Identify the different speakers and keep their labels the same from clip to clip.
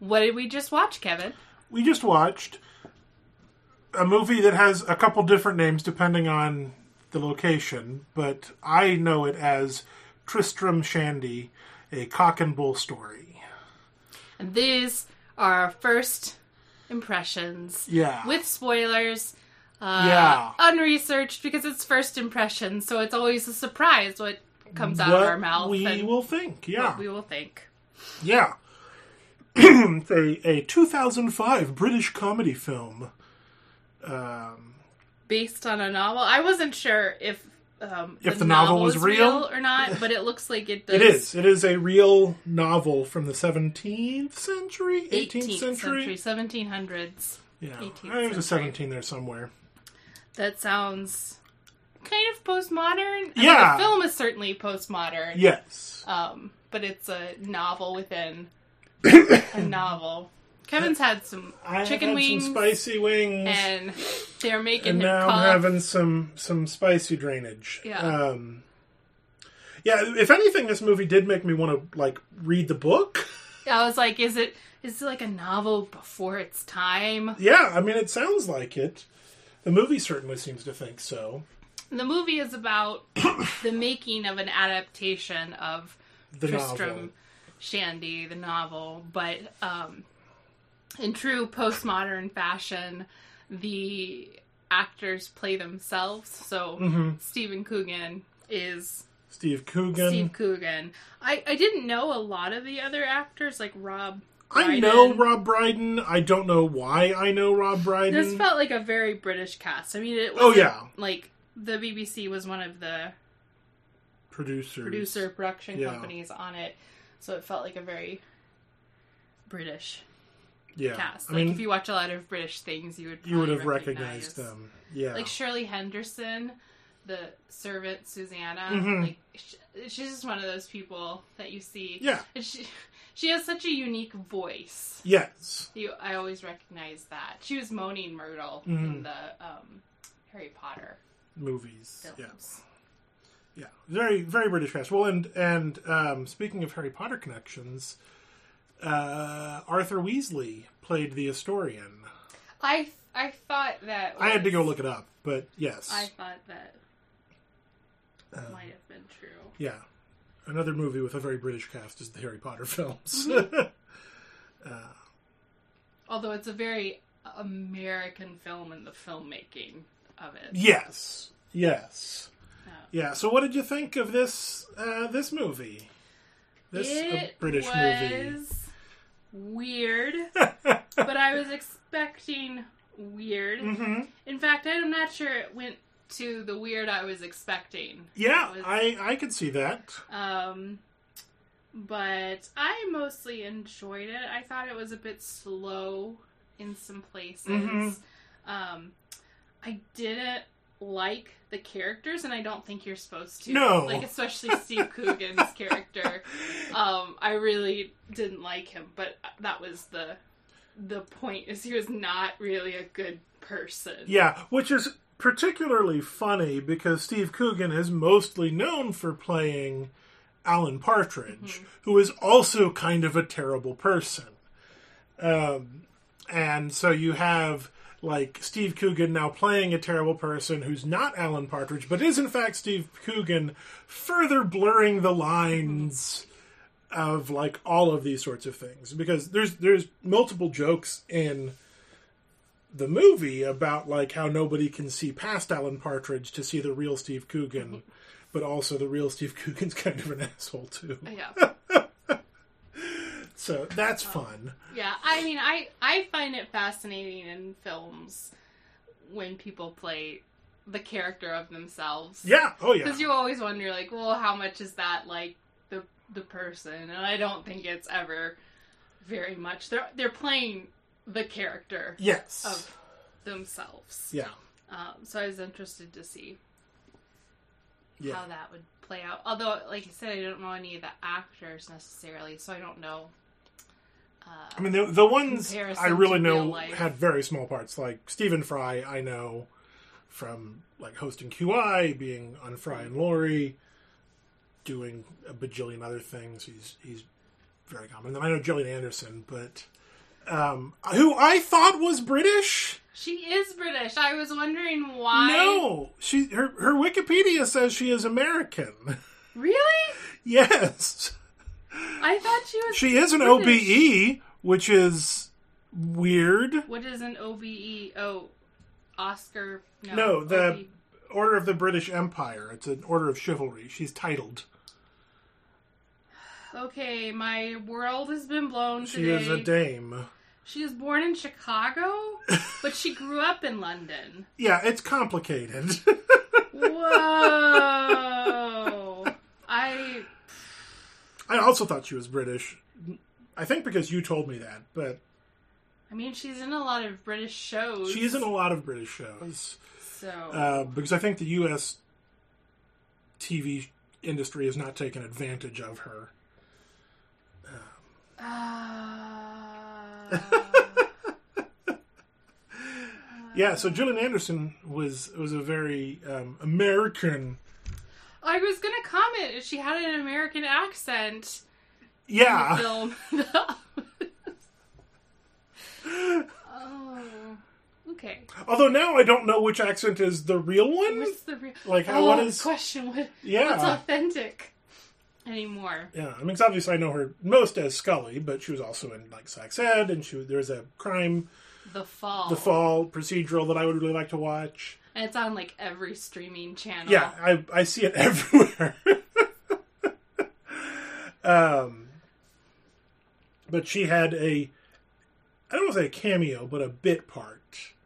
Speaker 1: what did we just watch, Kevin?
Speaker 2: We just watched a movie that has a couple different names depending on the location, but I know it as Tristram Shandy, a cock and bull story.
Speaker 1: And these are our first impressions.
Speaker 2: Yeah.
Speaker 1: With spoilers. Uh,
Speaker 2: Yeah.
Speaker 1: Unresearched because it's first impressions, so it's always a surprise what comes out of our mouth
Speaker 2: we will think. Yeah.
Speaker 1: what we will think.
Speaker 2: Yeah. It's a, a 2005 British comedy film.
Speaker 1: Based on a novel. I wasn't sure if um,
Speaker 2: If the novel was
Speaker 1: is
Speaker 2: real?
Speaker 1: or not, but it looks like it does.
Speaker 2: It is. It is a real novel from the 17th century? 18th,
Speaker 1: 18th
Speaker 2: century?
Speaker 1: century, 1700s.
Speaker 2: Yeah.
Speaker 1: 18th
Speaker 2: I was a
Speaker 1: century.
Speaker 2: 17 there somewhere.
Speaker 1: That sounds kind of postmodern.
Speaker 2: Yeah.
Speaker 1: mean, the film is certainly postmodern.
Speaker 2: Yes.
Speaker 1: Um, but it's a novel within a novel. Kevin's had some
Speaker 2: I
Speaker 1: chicken
Speaker 2: had
Speaker 1: wings,
Speaker 2: some spicy wings.
Speaker 1: and they're making
Speaker 2: and
Speaker 1: him
Speaker 2: now
Speaker 1: cough.
Speaker 2: I'm having some some spicy drainage.
Speaker 1: Yeah.
Speaker 2: Um, yeah. If anything, this movie did make me want to like read the book.
Speaker 1: I was like, is it is it like a novel before its time?
Speaker 2: Yeah. I mean, it sounds like it. The movie certainly seems to think so.
Speaker 1: The movie is about the making of an adaptation of
Speaker 2: The
Speaker 1: Tristram
Speaker 2: novel.
Speaker 1: Shandy, the novel, but um, in true postmodern fashion, the actors play themselves. So
Speaker 2: Mm-hmm.
Speaker 1: Stephen Coogan is
Speaker 2: Steve Coogan.
Speaker 1: Steve Coogan. I, I didn't know a lot of the other actors, like Rob.
Speaker 2: I know Rob Brydon. I don't know why I know Rob Brydon.
Speaker 1: This felt like a very British cast. I mean, it was
Speaker 2: Oh, yeah.
Speaker 1: like the BBC was one of the
Speaker 2: Producers.
Speaker 1: producer production
Speaker 2: Yeah.
Speaker 1: companies on it, so it felt like a very British
Speaker 2: Yeah.
Speaker 1: cast.
Speaker 2: I
Speaker 1: Like
Speaker 2: mean,
Speaker 1: if you watch a lot of British things, you would
Speaker 2: you would have
Speaker 1: recognize-
Speaker 2: recognized them. Yeah.
Speaker 1: Like Shirley Henderson, the servant Susanna.
Speaker 2: Mhm.
Speaker 1: Like sh- she's just one of those people that you see.
Speaker 2: yeah.
Speaker 1: And she she has such a unique voice.
Speaker 2: Yes.
Speaker 1: You, I always recognize that. She was Moaning Myrtle
Speaker 2: Mhm.
Speaker 1: in the um, Harry Potter
Speaker 2: Movies.
Speaker 1: Films.
Speaker 2: Yeah, very very British cast. Well, and and um, speaking of Harry Potter connections, uh, Arthur Weasley played the Astorian.
Speaker 1: I I thought that
Speaker 2: I had to go look it up, but yes,
Speaker 1: I thought that
Speaker 2: Uh,
Speaker 1: might have been true.
Speaker 2: yeah, another movie with a very British cast is the Harry Potter films.
Speaker 1: Mm-hmm. Although it's a very American film in the filmmaking of it.
Speaker 2: yes, yes,
Speaker 1: Yeah.
Speaker 2: So, what did you think of this uh, this movie? This a
Speaker 1: it
Speaker 2: British
Speaker 1: was
Speaker 2: movie.
Speaker 1: weird, but I was expecting weird.
Speaker 2: hmm
Speaker 1: In fact, I'm not sure it went to the weird I was expecting.
Speaker 2: Yeah,
Speaker 1: was-
Speaker 2: I I could see that.
Speaker 1: Um, but I mostly enjoyed it. I thought it was a bit slow in some places.
Speaker 2: Mhm.
Speaker 1: Um, I didn't like the characters, and I don't think you're supposed to.
Speaker 2: No.
Speaker 1: like especially Steve Coogan's character. Um, I really didn't like him, but that was the the point. Is he was not really a good person.
Speaker 2: Yeah, which is particularly funny because Steve Coogan is mostly known for playing Alan Partridge, who is also kind of a terrible person. Um, and so you have like Steve Coogan now playing a terrible person who's not Alan Partridge, but is in fact Steve Coogan, further blurring the lines of like all of these sorts of things because there's there's multiple jokes in the movie about like how nobody can see past Alan Partridge to see the real Steve Coogan, mm-hmm. but also the real Steve Coogan's kind of an asshole too.
Speaker 1: Yeah.
Speaker 2: So that's fun.
Speaker 1: Yeah, I mean, I I find it fascinating in films when people play the character of themselves.
Speaker 2: Yeah. Oh yeah.
Speaker 1: because you always wonder, like, well, how much is that like the the person? And I don't think it's ever very much. They're they're playing the character
Speaker 2: Yes.
Speaker 1: of themselves.
Speaker 2: Yeah.
Speaker 1: Um, so I was interested to see
Speaker 2: Yeah.
Speaker 1: how that would play out. Although, like I said, I don't know any of the actors necessarily, so I don't know. Uh,
Speaker 2: I mean, the, the ones I really know had very small parts, like Stephen Fry. I know from like hosting QI, being on Fry and Laurie, doing a bajillion other things. He's he's very common. Then I know Gillian Anderson, but um, who I thought was British.
Speaker 1: She is British. I was wondering why.
Speaker 2: No, she her her Wikipedia says she is American.
Speaker 1: Really?
Speaker 2: yes,
Speaker 1: I thought she was.
Speaker 2: she is an
Speaker 1: British.
Speaker 2: OBE, which is weird.
Speaker 1: What is an OBE? Oh, Oscar. No,
Speaker 2: No, the
Speaker 1: OB.
Speaker 2: Order of the British Empire. It's an order of chivalry. She's titled.
Speaker 1: Okay, my world has been blown
Speaker 2: She
Speaker 1: today.
Speaker 2: is a dame.
Speaker 1: She was born in Chicago, but she grew up in London.
Speaker 2: Yeah, it's complicated.
Speaker 1: Whoa! I
Speaker 2: I also thought she was British. I think because you told me that, but
Speaker 1: I mean, she's in a lot of British shows.
Speaker 2: she's in a lot of British shows.
Speaker 1: so.
Speaker 2: Uh, because I think the U.S. TV industry has not taken advantage of her.
Speaker 1: Ah.
Speaker 2: Yeah, so Gillian Anderson was was a very um, American.
Speaker 1: I was gonna comment if she had an American accent in
Speaker 2: Yeah,
Speaker 1: the film. oh, okay.
Speaker 2: although now I don't know which accent is the real one.
Speaker 1: What's the real?
Speaker 2: Like, how-
Speaker 1: oh,
Speaker 2: what is-
Speaker 1: question? What,
Speaker 2: Yeah.
Speaker 1: what's authentic anymore?
Speaker 2: Yeah, I mean, 'cause obviously I know her most as Scully, but she was also in like Sex Ed, and she there was a crime,
Speaker 1: The fall.
Speaker 2: the fall procedural that I would really like to watch.
Speaker 1: And it's on like every streaming channel.
Speaker 2: Yeah, I I see it everywhere. um, but she had a, I don't want to say a cameo, but a bit part,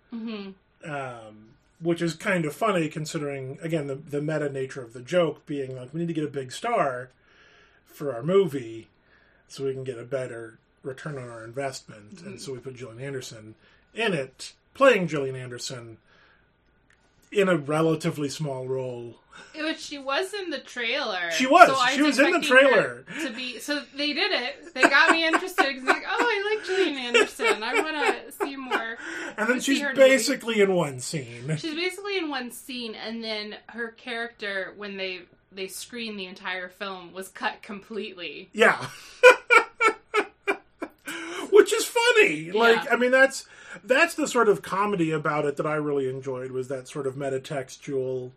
Speaker 1: hmm
Speaker 2: um, which is kind of funny considering again the the meta nature of the joke being like we need to get a big star for our movie so we can get a better return on our investment, and so we put Gillian Anderson in it, playing Gillian Anderson in a relatively small role.
Speaker 1: Which she was in the trailer.
Speaker 2: She was.
Speaker 1: So
Speaker 2: She was in the trailer.
Speaker 1: To be so they did it. They got me interested because like, oh, I like Gillian Anderson. I want to see more.
Speaker 2: And then she's
Speaker 1: the movie.
Speaker 2: basically in one scene.
Speaker 1: She's basically in one scene, and then her character, when they they screen the entire film, was cut completely.
Speaker 2: Yeah. Funny. Like,
Speaker 1: Yeah.
Speaker 2: I mean, that's that's the sort of comedy about it that I really enjoyed was that sort of metatextual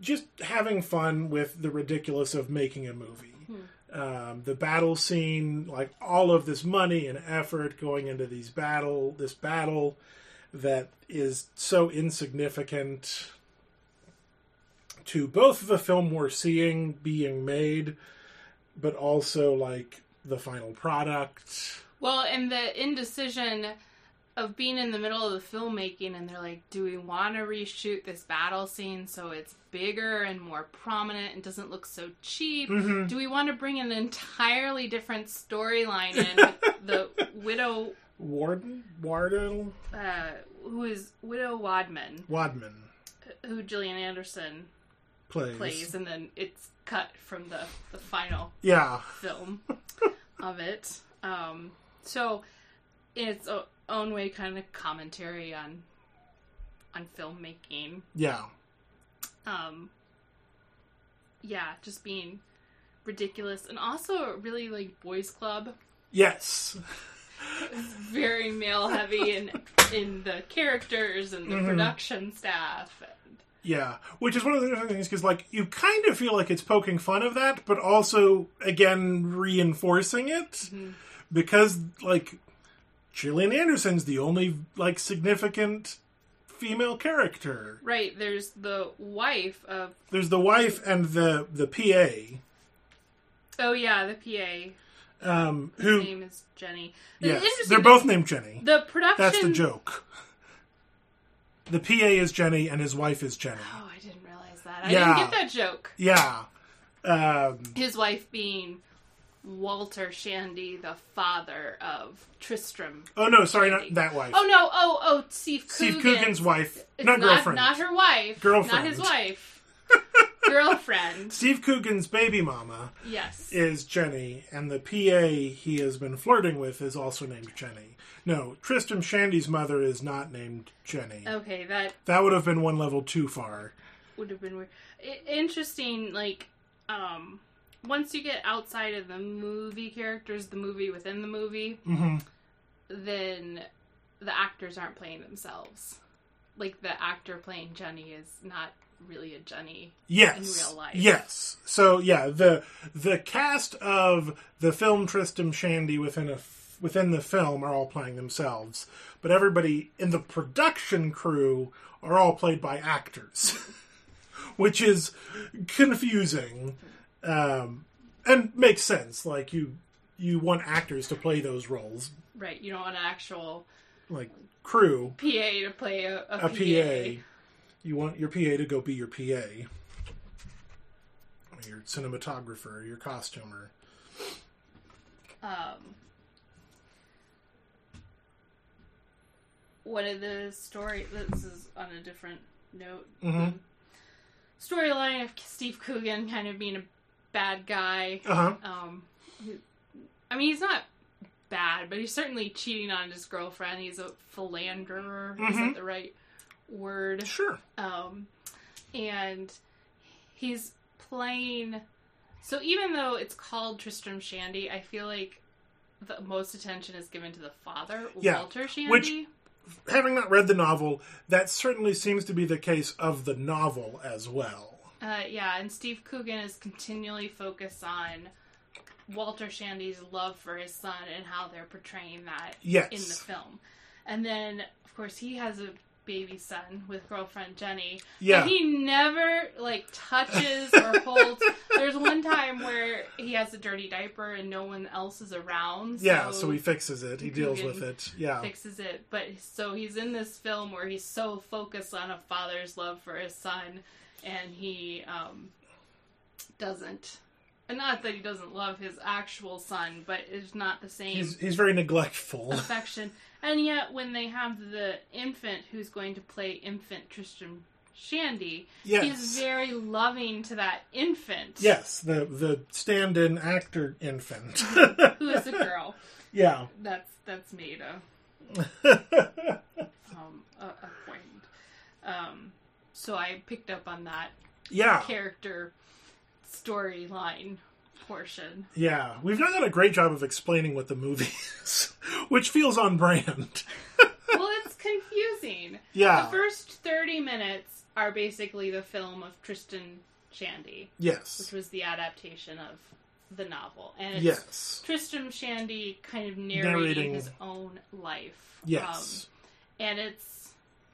Speaker 2: just having fun with the ridiculous of making a movie. Um, the battle scene, like all of this money and effort going into these battle, this battle that is so insignificant to both the film we're seeing being made, but also like the final product.
Speaker 1: Well, and the indecision of being in the middle of the filmmaking, and they're like, "Do we want to reshoot this battle scene so it's bigger and more prominent and doesn't look so cheap?
Speaker 2: Mm-hmm.
Speaker 1: Do we want to bring an entirely different storyline in with the widow,
Speaker 2: Warden, Warden,
Speaker 1: uh, who is Widow Wadman,
Speaker 2: Wadman
Speaker 1: who Gillian Anderson
Speaker 2: plays.
Speaker 1: plays, and then it's cut from the the final
Speaker 2: Yeah,
Speaker 1: film of it. Um, so in its o- own way, kind of commentary on on filmmaking.
Speaker 2: yeah,
Speaker 1: Um, yeah, just being ridiculous, and also really like boys' club.
Speaker 2: yes,
Speaker 1: Very male heavy in in the characters and the
Speaker 2: Mhm.
Speaker 1: production staff. And,
Speaker 2: yeah. Which is one of the interesting things because, like, you kind of feel like it's poking fun of that, but also again reinforcing it
Speaker 1: Mm-hmm.
Speaker 2: Because, like, Gillian Anderson's the only like significant female character.
Speaker 1: right, there's the wife of
Speaker 2: There's the wife and the the PA.
Speaker 1: oh yeah, the PA.
Speaker 2: Um,
Speaker 1: His
Speaker 2: who
Speaker 1: name is Jenny.
Speaker 2: Yes, they're both named Jenny.
Speaker 1: The production.
Speaker 2: That's the joke. The PA is Jenny and his wife is Jenny.
Speaker 1: Oh, I didn't realize that. I
Speaker 2: Yeah.
Speaker 1: didn't get that joke.
Speaker 2: Yeah. Um,
Speaker 1: His wife being Walter Shandy, the father of Tristram.
Speaker 2: oh no, sorry,
Speaker 1: Shandy.
Speaker 2: not that wife.
Speaker 1: Oh no! Oh oh, Steve
Speaker 2: Steve
Speaker 1: Coogan's,
Speaker 2: wife,
Speaker 1: It's
Speaker 2: not girlfriend.
Speaker 1: not her wife.
Speaker 2: Girlfriend.
Speaker 1: Not his wife. girlfriend.
Speaker 2: Steve Coogan's baby mama
Speaker 1: Yes.
Speaker 2: is Jenny, and the PA he has been flirting with is also named Jenny. No, Tristram Shandy's mother is not named Jenny.
Speaker 1: Okay, that
Speaker 2: That would have been one level too far.
Speaker 1: would have been weird. Interesting, like, um, once you get outside of the movie characters, the movie within the movie,
Speaker 2: hmm
Speaker 1: then the actors aren't playing themselves. Like the actor playing Jenny is not really a Jenny.
Speaker 2: Yes.
Speaker 1: in real life.
Speaker 2: Yes. So yeah, the the cast of the film Tristram Shandy within a within the film are all playing themselves, but everybody in the production crew are all played by actors, which is confusing, um, and makes sense. Like you you want actors to play those roles,
Speaker 1: Right. You don't want an actual
Speaker 2: like crew
Speaker 1: PA to play a, a,
Speaker 2: a PA. You want your PA to go be your PA, your cinematographer, your costumer.
Speaker 1: Um, one of the story. This is on a different note.
Speaker 2: Mhm.
Speaker 1: Storyline of Steve Coogan kind of being a bad guy.
Speaker 2: Uh huh.
Speaker 1: Um, I mean, he's not bad, but he's certainly cheating on his girlfriend. He's a philanderer. Is
Speaker 2: Mhm.
Speaker 1: that the right word?
Speaker 2: Sure.
Speaker 1: Um, and he's playing. So even though it's called Tristram Shandy, I feel like the most attention is given to the father,
Speaker 2: Yeah,
Speaker 1: Walter Shandy.
Speaker 2: which- Having not read the novel, that certainly seems to be the case of the novel as well.
Speaker 1: Uh, yeah, and Steve Coogan is continually focused on Walter Shandy's love for his son and how they're portraying that
Speaker 2: Yes.
Speaker 1: in the film. And then, of course, he has a baby son with girlfriend Jenny.
Speaker 2: Yeah.
Speaker 1: He never, like, touches or holds. There's one time where he has a dirty diaper and no one else is around.
Speaker 2: yeah, so he fixes it. He deals with it. Yeah.
Speaker 1: fixes it. But so he's in this film where he's so focused on a father's love for his son, and he um, doesn't. And not that he doesn't love his actual son, but it's not the same
Speaker 2: He's he's very neglectful.
Speaker 1: affection. And yet, when they have the infant who's going to play infant Tristram Shandy,
Speaker 2: Yes.
Speaker 1: he's very loving to that infant,
Speaker 2: Yes, the the stand-in actor infant.
Speaker 1: who is a girl.
Speaker 2: yeah.
Speaker 1: That's that's made a um, a, a point. Um, so I picked up on that
Speaker 2: yeah.
Speaker 1: character storyline portion.
Speaker 2: Yeah. We've not done a great job of explaining what the movie is, which feels on brand.
Speaker 1: well, it's confusing.
Speaker 2: Yeah.
Speaker 1: The first thirty minutes are basically the film of Tristan Shandy,
Speaker 2: Yes.
Speaker 1: which was the adaptation of the novel, and it's
Speaker 2: Yes.
Speaker 1: Tristram Shandy kind of narrating,
Speaker 2: Narrating-
Speaker 1: his own life.
Speaker 2: Yes.
Speaker 1: Um, and it's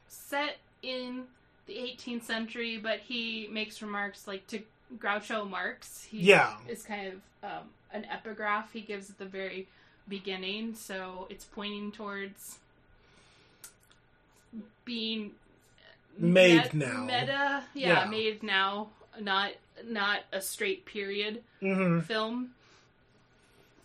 Speaker 1: set in the 18th century, but he makes remarks like to Groucho Marx. He
Speaker 2: Yeah.
Speaker 1: is kind of um, an epigraph he gives at the very beginning, so it's pointing towards being
Speaker 2: Made
Speaker 1: met-
Speaker 2: now.
Speaker 1: Meta, yeah,
Speaker 2: Yeah.
Speaker 1: made now, not not a straight period
Speaker 2: hmm
Speaker 1: film.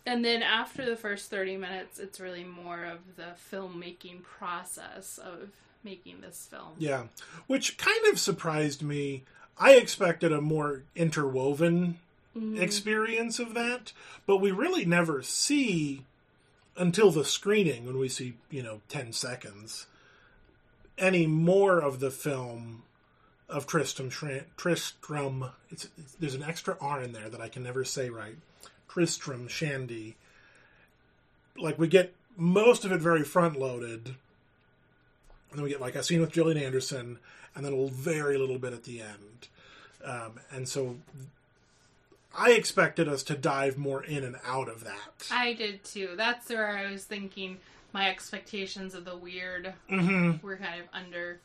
Speaker 1: And then after the first 30 minutes, it's really more of the filmmaking process of making this film.
Speaker 2: Yeah. Which kind of surprised me. I expected a more interwoven
Speaker 1: Mhm.
Speaker 2: experience of that, but we really never see until the screening when we see, you know, 10 seconds any more of the film of Tristram Tristram it's, it's there's an extra R in there that I can never say right. Tristram Shandy. Like we get most of it very front loaded. And then we get like a scene with Gillian Anderson and then a very little bit at the end. Um, and so I expected us to dive more in and out of that.
Speaker 1: I did too. That's where I was thinking my expectations of the weird
Speaker 2: hmm
Speaker 1: were kind of under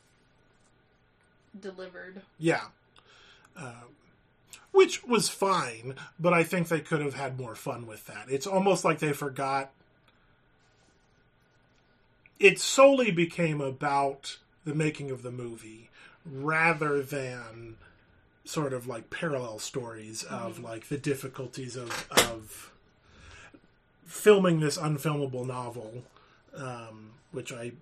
Speaker 1: delivered.
Speaker 2: Yeah. Uh, which was fine, but I think they could have had more fun with that. It's almost like they forgot. It solely became about the making of the movie rather than sort of like parallel stories of like the difficulties of, of filming this unfilmable novel, um, which I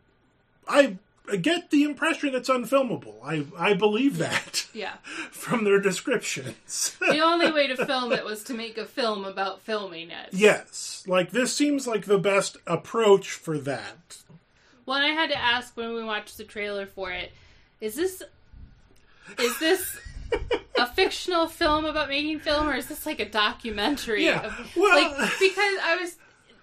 Speaker 2: I get the impression it's unfilmable. I I believe that
Speaker 1: Yeah.
Speaker 2: from their descriptions.
Speaker 1: The only way to film it was to make a film about filming it.
Speaker 2: yes, like this seems like the best approach for that.
Speaker 1: Well, I had to ask when we watched the trailer for it, is this is this a fictional film about making film or is this like a documentary
Speaker 2: Yeah,
Speaker 1: of,
Speaker 2: well-
Speaker 1: like because I was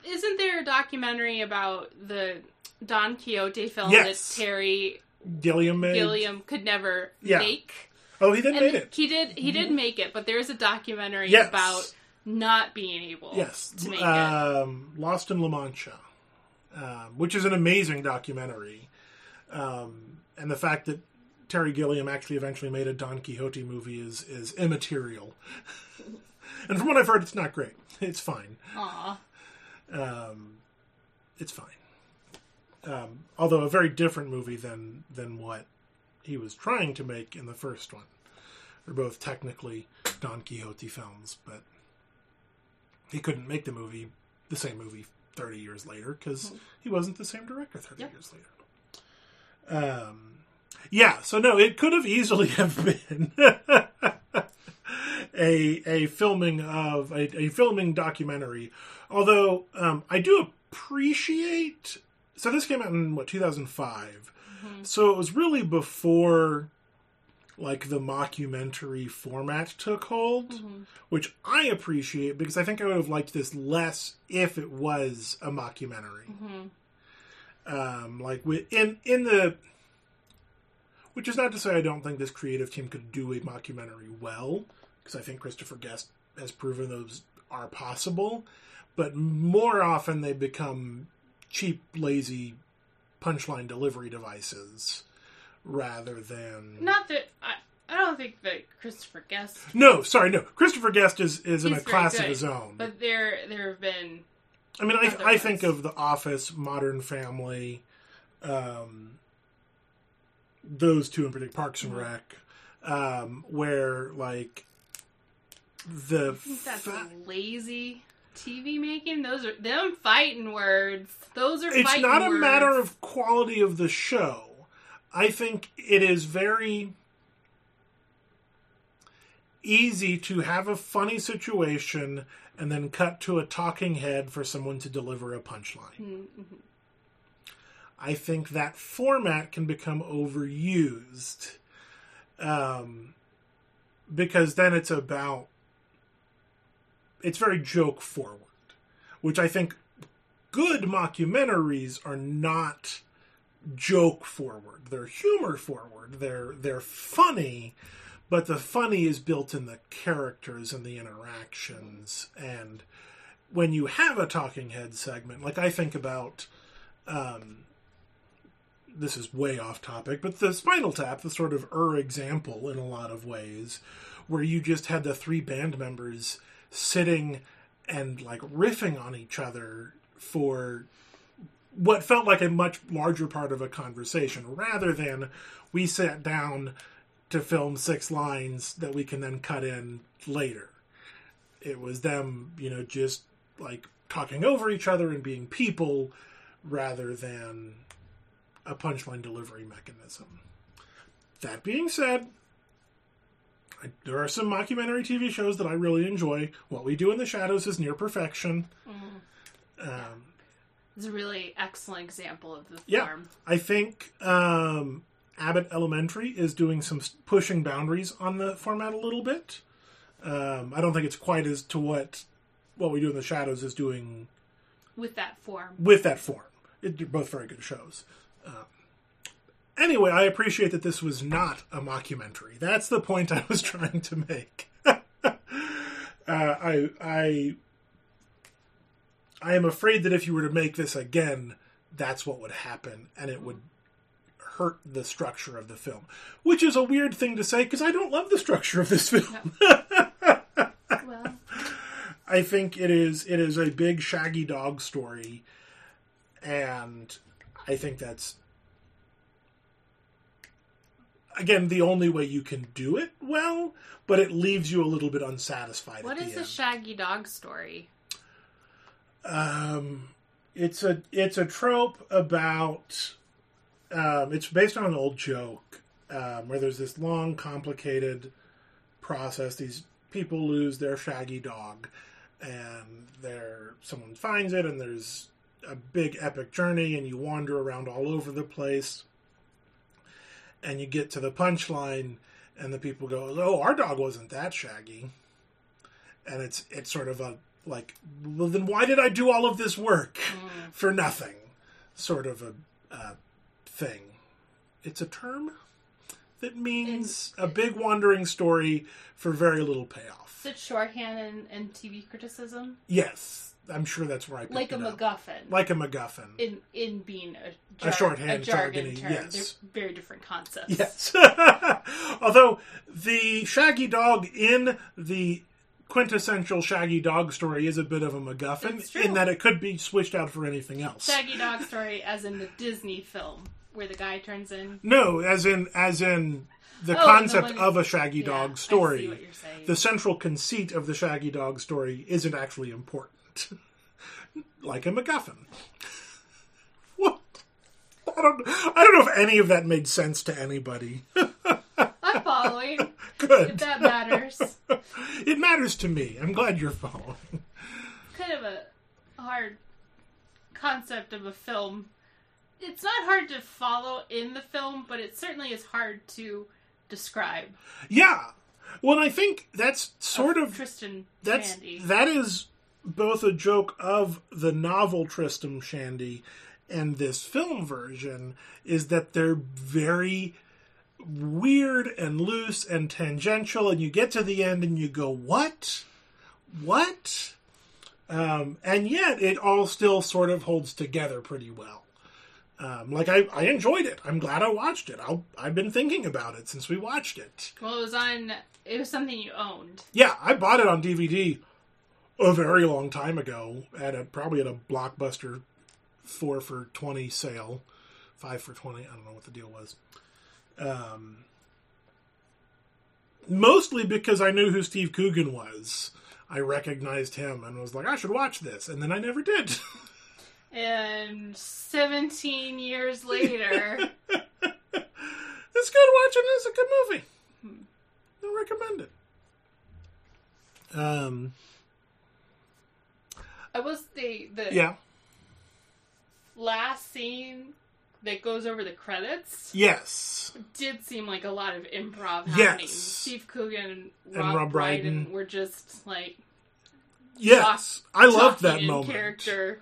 Speaker 1: isn't there a documentary about the Don Quixote film
Speaker 2: Yes.
Speaker 1: that Terry
Speaker 2: Gilliam made.
Speaker 1: Gilliam could never
Speaker 2: Yeah.
Speaker 1: make?
Speaker 2: Oh, he
Speaker 1: And
Speaker 2: made it.
Speaker 1: he did. He did make it, but there's a documentary
Speaker 2: Yes.
Speaker 1: about not being able
Speaker 2: Yes,
Speaker 1: to make it.
Speaker 2: um, Lost in La Mancha, um, which is an amazing documentary, um, and the fact that Terry Gilliam actually eventually made a Don Quixote movie is is immaterial. and from what I've heard, it's not great. It's fine.
Speaker 1: Aw.
Speaker 2: Um, it's fine. Um, although a very different movie than than what he was trying to make in the first one. They're both technically Don Quixote films, but he couldn't make the movie, the same movie, thirty years later because he wasn't the same director thirty
Speaker 1: Yep.
Speaker 2: years later. Um, yeah, so no, it could have easily have been a a filming of a, a filming documentary. Although um, I do appreciate. So this came out in what 2005. So it was really before like the mockumentary format took hold, which I appreciate because I think I would have liked this less if it was a mockumentary. Um, like in in the which is not to say I don't think this creative team could do a mockumentary well, because I think Christopher Guest has proven those are possible. But more often they become cheap, lazy punchline delivery devices rather than.
Speaker 1: Not that I. Don't think that Christopher Guest,
Speaker 2: No, sorry, no. Christopher Guest is, is in a class of his own.
Speaker 1: but there there have been
Speaker 2: I mean, I, I think of The Office, Modern Family, um, those two in particular, Parks and Rec, um, where like the
Speaker 1: I think that's
Speaker 2: fa-
Speaker 1: lazy TV making. Those are them fighting words. Those are
Speaker 2: it's not a
Speaker 1: words.
Speaker 2: matter of quality of the show. I think it is very easy to have a funny situation and then cut to a talking head for someone to deliver a punchline.
Speaker 1: Mm-hmm.
Speaker 2: I think that format can become overused um, because then it's about it's very joke forward, which I think good mockumentaries are not joke forward. They're humor forward. They're they're funny, but the funny is built in the characters and the interactions. And when you have a talking head segment, like I think about um, this is way off topic, but the Spinal Tap, the sort of er example in a lot of ways, where you just had the three band members sitting and like riffing on each other for what felt like a much larger part of a conversation rather than we sat down to film six lines that we can then cut in later. It was them, you know, just like talking over each other and being people rather than a punchline delivery mechanism. That being said, I, there are some mockumentary TV shows that I really enjoy. What We Do in the Shadows is near perfection. Um,
Speaker 1: It's a really excellent example of the form. Yeah.
Speaker 2: I think um, Abbott Elementary is doing some pushing boundaries on the format a little bit. Um, I don't think it's quite as to what what we do in the shadows is doing
Speaker 1: with that form.
Speaker 2: with that form. It, they're both very good shows. Um, anyway, I appreciate that this was not a mockumentary. That's the point I was trying to make. uh, I I I am afraid that if you were to make this again, that's what would happen, and it would hurt the structure of the film, which is a weird thing to say because I don't love the structure of this film.
Speaker 1: Well,
Speaker 2: I think it is it is a big shaggy dog story, and I think that's again the only way you can do it well. But it leaves you a little bit unsatisfied.
Speaker 1: what
Speaker 2: at
Speaker 1: is
Speaker 2: the
Speaker 1: a shaggy dog story?
Speaker 2: Um, it's a it's a trope about. Um, it's based on an old joke um, where there's this long, complicated process. These people lose their shaggy dog, and there someone finds it, and there's a big epic journey, and you wander around all over the place, and you get to the punchline, and the people go, "Oh, our dog wasn't that shaggy," and it's it's sort of a like, well, then why did I do all of this work for nothing? Sort of a uh, thing. It's a term that means a big wandering story for very little payoff.
Speaker 1: Is it shorthand in, in TV criticism?
Speaker 2: Yes, I'm sure that's where I picked
Speaker 1: Like a
Speaker 2: it up.
Speaker 1: MacGuffin.
Speaker 2: Like a MacGuffin.
Speaker 1: in in being a,
Speaker 2: A shorthand
Speaker 1: a jargon term.
Speaker 2: yes.
Speaker 1: They're very different concepts.
Speaker 2: Yes. Although the Shaggy Dog in the quintessential Shaggy Dog story is a bit of a MacGuffin in that it could be switched out for anything else.
Speaker 1: Shaggy Dog story, as in the Disney film where the guy turns in.
Speaker 2: No, as in as in the
Speaker 1: Oh,
Speaker 2: concept
Speaker 1: one-
Speaker 2: of a Shaggy
Speaker 1: Yeah,
Speaker 2: Dog
Speaker 1: I see
Speaker 2: story.
Speaker 1: what you're saying.
Speaker 2: The central conceit of the Shaggy Dog story isn't actually important. like a MacGuffin. what? I don't I don't know if any of that made sense to anybody.
Speaker 1: I'm following.
Speaker 2: Good.
Speaker 1: if that matters.
Speaker 2: It matters to me. I'm glad you're following.
Speaker 1: kind of a hard concept of a film. It's not hard to follow in the film, but it certainly is hard to describe.
Speaker 2: Yeah. Well, I think that's sort of
Speaker 1: Tristan
Speaker 2: that's
Speaker 1: Shandy.
Speaker 2: that is both a joke of the novel Tristram Shandy and this film version is that they're very weird and loose and tangential and you get to the end and you go what what um, and yet it all still sort of holds together pretty well um, like I, I enjoyed it i'm glad i watched it I'll, i've been thinking about it since we watched it
Speaker 1: well, it was on. It was something you owned.
Speaker 2: yeah, I bought it on DVD a very long time ago at a probably at a blockbuster four for twenty sale, five for twenty. I don't know what the deal was. Um, mostly because I knew who Steve Coogan was. I recognized him and was like, I should watch this, and then I never did.
Speaker 1: And 17 years later,
Speaker 2: it's good watching. It's a good movie. I recommend it. Um,
Speaker 1: I was the the
Speaker 2: yeah.
Speaker 1: last scene that goes over the credits
Speaker 2: Yes.
Speaker 1: did seem like a lot of improv happening.
Speaker 2: Yes.
Speaker 1: Steve Coogan and Rob,
Speaker 2: Rob
Speaker 1: Brydon
Speaker 2: Brydon.
Speaker 1: were just like
Speaker 2: Yes. I loved that moment.
Speaker 1: character,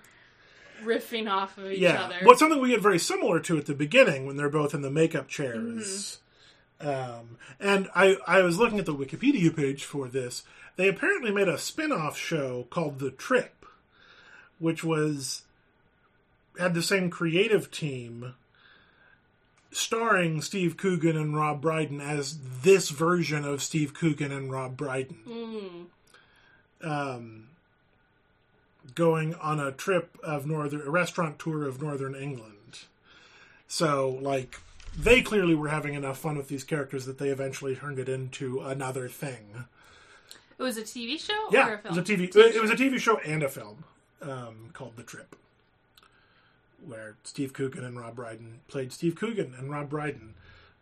Speaker 1: riffing off of each
Speaker 2: Yeah.
Speaker 1: other.
Speaker 2: Well, something we get very similar to at the beginning when they're both in the makeup chairs.
Speaker 1: Mm-hmm.
Speaker 2: Um, and I, I was looking at the Wikipedia page for this. They apparently made a spin off show called The Trip, which was had the same creative team starring Steve Coogan and Rob Brydon as this version of Steve Coogan and Rob Brydon.
Speaker 1: Mm.
Speaker 2: um, going on a trip of northern a restaurant tour of northern England. So like they clearly were having enough fun with these characters that they eventually turned it into another thing.
Speaker 1: It was a TV show or
Speaker 2: Yeah,
Speaker 1: a
Speaker 2: it was a TV. It was a TV show and a film um, called The Trip, where Steve Coogan and Rob Brydon played Steve Coogan and Rob Brydon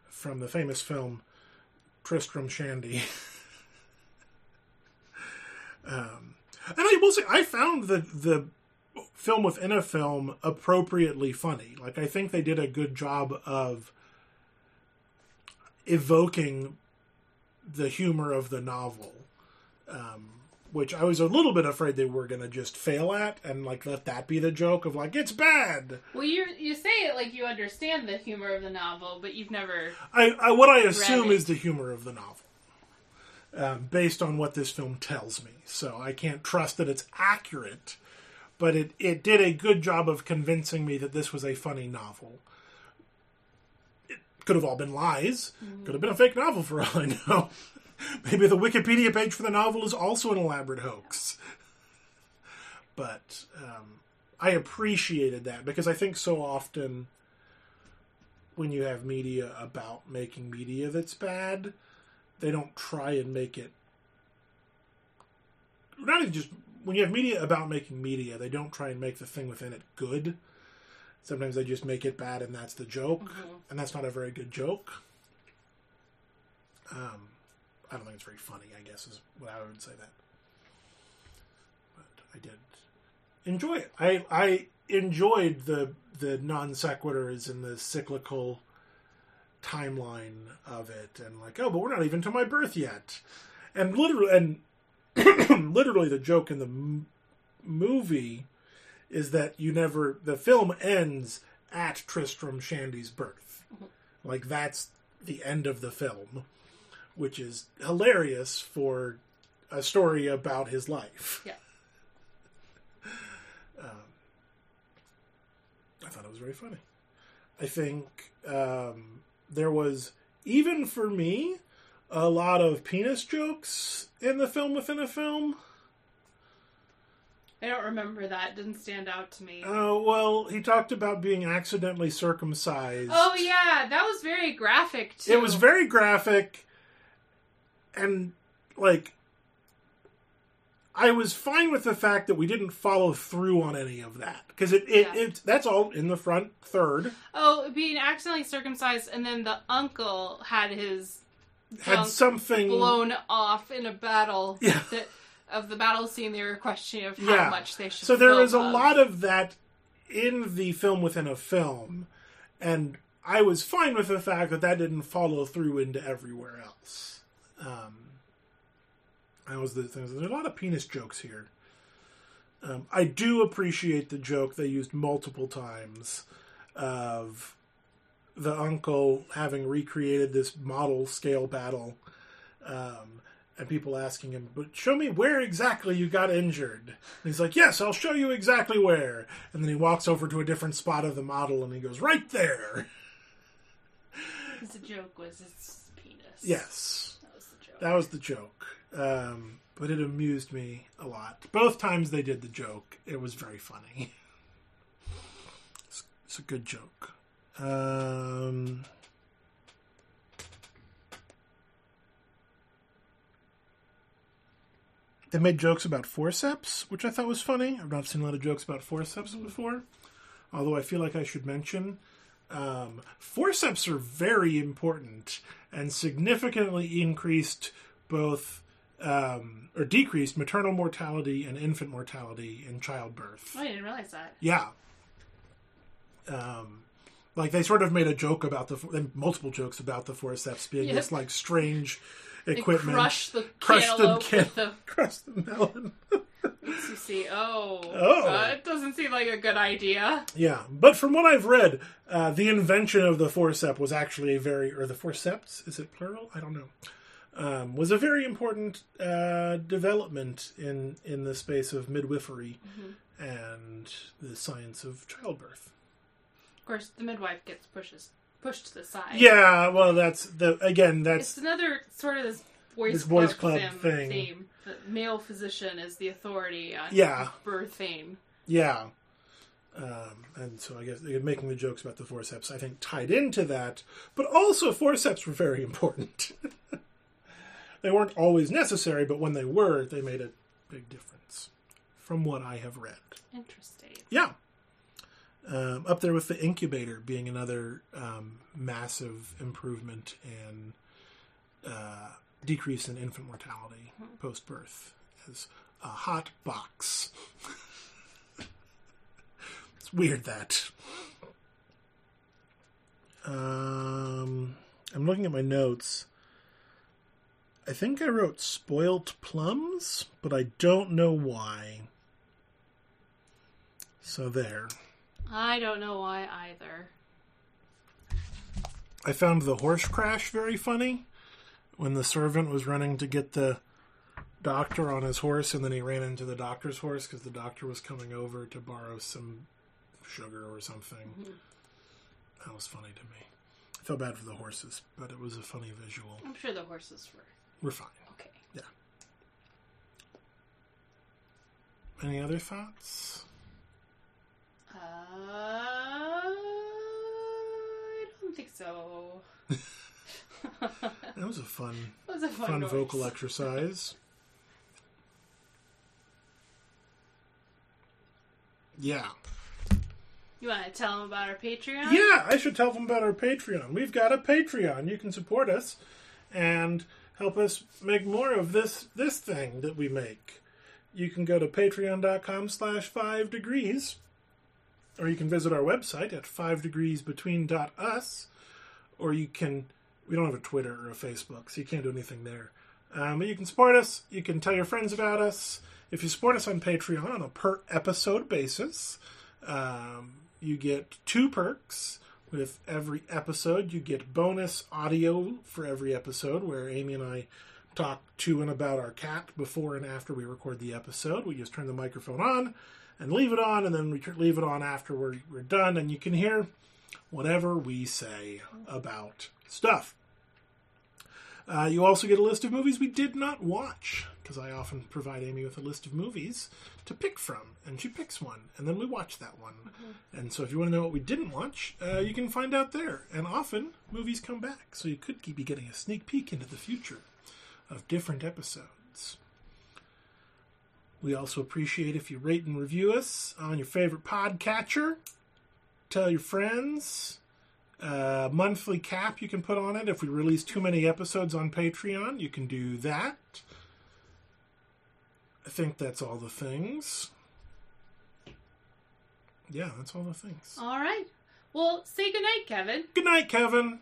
Speaker 2: from the famous film Tristram Shandy. um, and I will say, I found the the film within a film appropriately funny. Like I think they did a good job of evoking the humor of the novel um, which I was a little bit afraid they were going to just fail at and like let that be the joke of like it's bad.
Speaker 1: Well, you you say it like you understand the humor of the novel, but you've never.
Speaker 2: I, I what I assume
Speaker 1: it.
Speaker 2: is the humor of the novel, um, based on what this film tells me. So I can't trust that it's accurate, but it it did a good job of convincing me that this was a funny novel. It could have all been lies. Could have been a fake novel for all I know. Maybe the Wikipedia page for the novel is also an elaborate hoax. But um, I appreciated that because I think so often when you have media about making media that's bad, they don't try and make it. Not even just when you have media about making media, they don't try and make the thing within it good. Sometimes they just make it bad, and that's the joke, and that's not a very good joke. Um, I don't think it's very funny. I guess is what I would say that. But I did enjoy it. I I enjoyed the the non sequiturs and the cyclical timeline of it, and like, oh, but we're not even to my birth yet, and literally, and literally, the joke in the m- movie is that you never the film ends at Tristram Shandy's birth. Like that's the end of the film, which is hilarious for a story about his life.
Speaker 1: Yeah.
Speaker 2: I thought it was very funny. I think um, there was, even for me, a lot of penis jokes in the film within a film.
Speaker 1: I don't remember that. It didn't stand out to me.
Speaker 2: Uh, well, he talked about being accidentally circumcised.
Speaker 1: oh yeah, that was very graphic too.
Speaker 2: It was very graphic, and like, I was fine with the fact that we didn't follow through on any of that because it, it,
Speaker 1: Yeah.
Speaker 2: it that's all in the front third.
Speaker 1: Oh, being accidentally circumcised, and then the uncle had his
Speaker 2: Had something
Speaker 1: blown off in a battle.
Speaker 2: Yeah.
Speaker 1: That, of the battle scene, they were questioning of how
Speaker 2: Yeah.
Speaker 1: much they should.
Speaker 2: So there is a
Speaker 1: of.
Speaker 2: lot of that in the film within a film, and I was fine with the fact that that didn't follow through into everywhere else. Um, that was the thing. There's a lot of penis jokes here. Um, I do appreciate the joke they used multiple times of the uncle having recreated this model scale battle. Um, and people asking him, but show me where exactly you got injured. And he's like, yes, I'll show you exactly where. And then he walks over to a different spot of the model and he goes, right there.
Speaker 1: The joke was its penis.
Speaker 2: Yes,
Speaker 1: that was the joke.
Speaker 2: that was the joke. Um, but it amused me a lot. Both times they did the joke, it was very funny. It's, it's a good joke. Um, they made jokes about forceps, which I thought was funny. I've not seen a lot of jokes about forceps before. Although I feel like I should mention um, forceps are very important and significantly increased both um, or decreased maternal mortality and infant mortality in childbirth.
Speaker 1: Oh, I didn't realize that.
Speaker 2: Yeah. Um, like they sort of made a joke about the multiple jokes about the forceps being
Speaker 1: Yep.
Speaker 2: this like strange equipment.
Speaker 1: Crush the
Speaker 2: Crushed the can-
Speaker 1: the.
Speaker 2: Crush the melon.
Speaker 1: Makes you see. Oh.
Speaker 2: Oh.
Speaker 1: Uh, it doesn't seem like a good idea.
Speaker 2: Yeah, but from what I've read, uh, the invention of the forceps was actually a very, or the forceps, is it plural? I don't know. Um, was a very important uh, development in in the space of midwifery and the science of childbirth.
Speaker 1: Of course, the midwife gets pushes pushed to the side.
Speaker 2: Yeah, well, that's the again,
Speaker 1: It's
Speaker 2: that's
Speaker 1: another sort of this boys,
Speaker 2: This boys
Speaker 1: club,
Speaker 2: club thing.
Speaker 1: theme. The male physician is the authority on
Speaker 2: Yeah.
Speaker 1: birthing.
Speaker 2: yeah. Um, and so I guess making the jokes about the forceps, I think, tied into that, but also forceps were very important. they weren't always necessary, but when they were, they made a big difference, from what I have read.
Speaker 1: Interesting.
Speaker 2: Yeah. Um, up there with the incubator being another um, massive improvement and uh, decrease in infant mortality post birth as a hot box. it's weird that. Um, I'm looking at my notes. I think I wrote spoilt plums, but I don't know why. So there.
Speaker 1: I don't know why either.
Speaker 2: I found the horse crash very funny when the servant was running to get the doctor on his horse and then he ran into the doctor's horse because the doctor was coming over to borrow some sugar or something. Mm-hmm. That was funny to me. I felt bad for the horses, but it was a funny visual.
Speaker 1: I'm sure the horses were
Speaker 2: We're fine.
Speaker 1: okay. Yeah.
Speaker 2: Any other thoughts?
Speaker 1: Uh, I don't think so.
Speaker 2: That was a fun,
Speaker 1: was a fun,
Speaker 2: fun vocal exercise. Yeah.
Speaker 1: You want to tell them about our Patreon?
Speaker 2: Yeah, I should tell them about our Patreon. We've got a Patreon. You can support us and help us make more of this this thing that we make. You can go to patreon.com slash five degrees, or you can visit our website at five degrees between dot us, or you can we don't have a Twitter or a Facebook, so you can't do anything there. Um, you can support us, you can tell your friends about us, If you support us on Patreon on a per episode basis, um, you get two perks with every episode. You get bonus audio for every episode, where Amy and I talk to and about our cat before and after we record the episode. We just turn the microphone on and leave it on, and then we leave it on after we're, we're done, and you can hear whatever we say about stuff. Uh, you also get a list of movies we did not watch, because I often provide Amy with a list of movies to pick from, and she picks one, and then we watch that one. Mm-hmm. And so if you want to know what we didn't watch, uh, you can find out there. And often, movies come back, so you could be getting a sneak peek into the future of different episodes. We also appreciate if you rate and review us on your favorite podcatcher. Tell your friends. Uh, monthly cap you can put on it. If we release too many episodes on Patreon, you can do that. I think that's all the things. Yeah, that's all the things.
Speaker 1: All right. Well, say goodnight, Kevin.
Speaker 2: Good night, Kevin.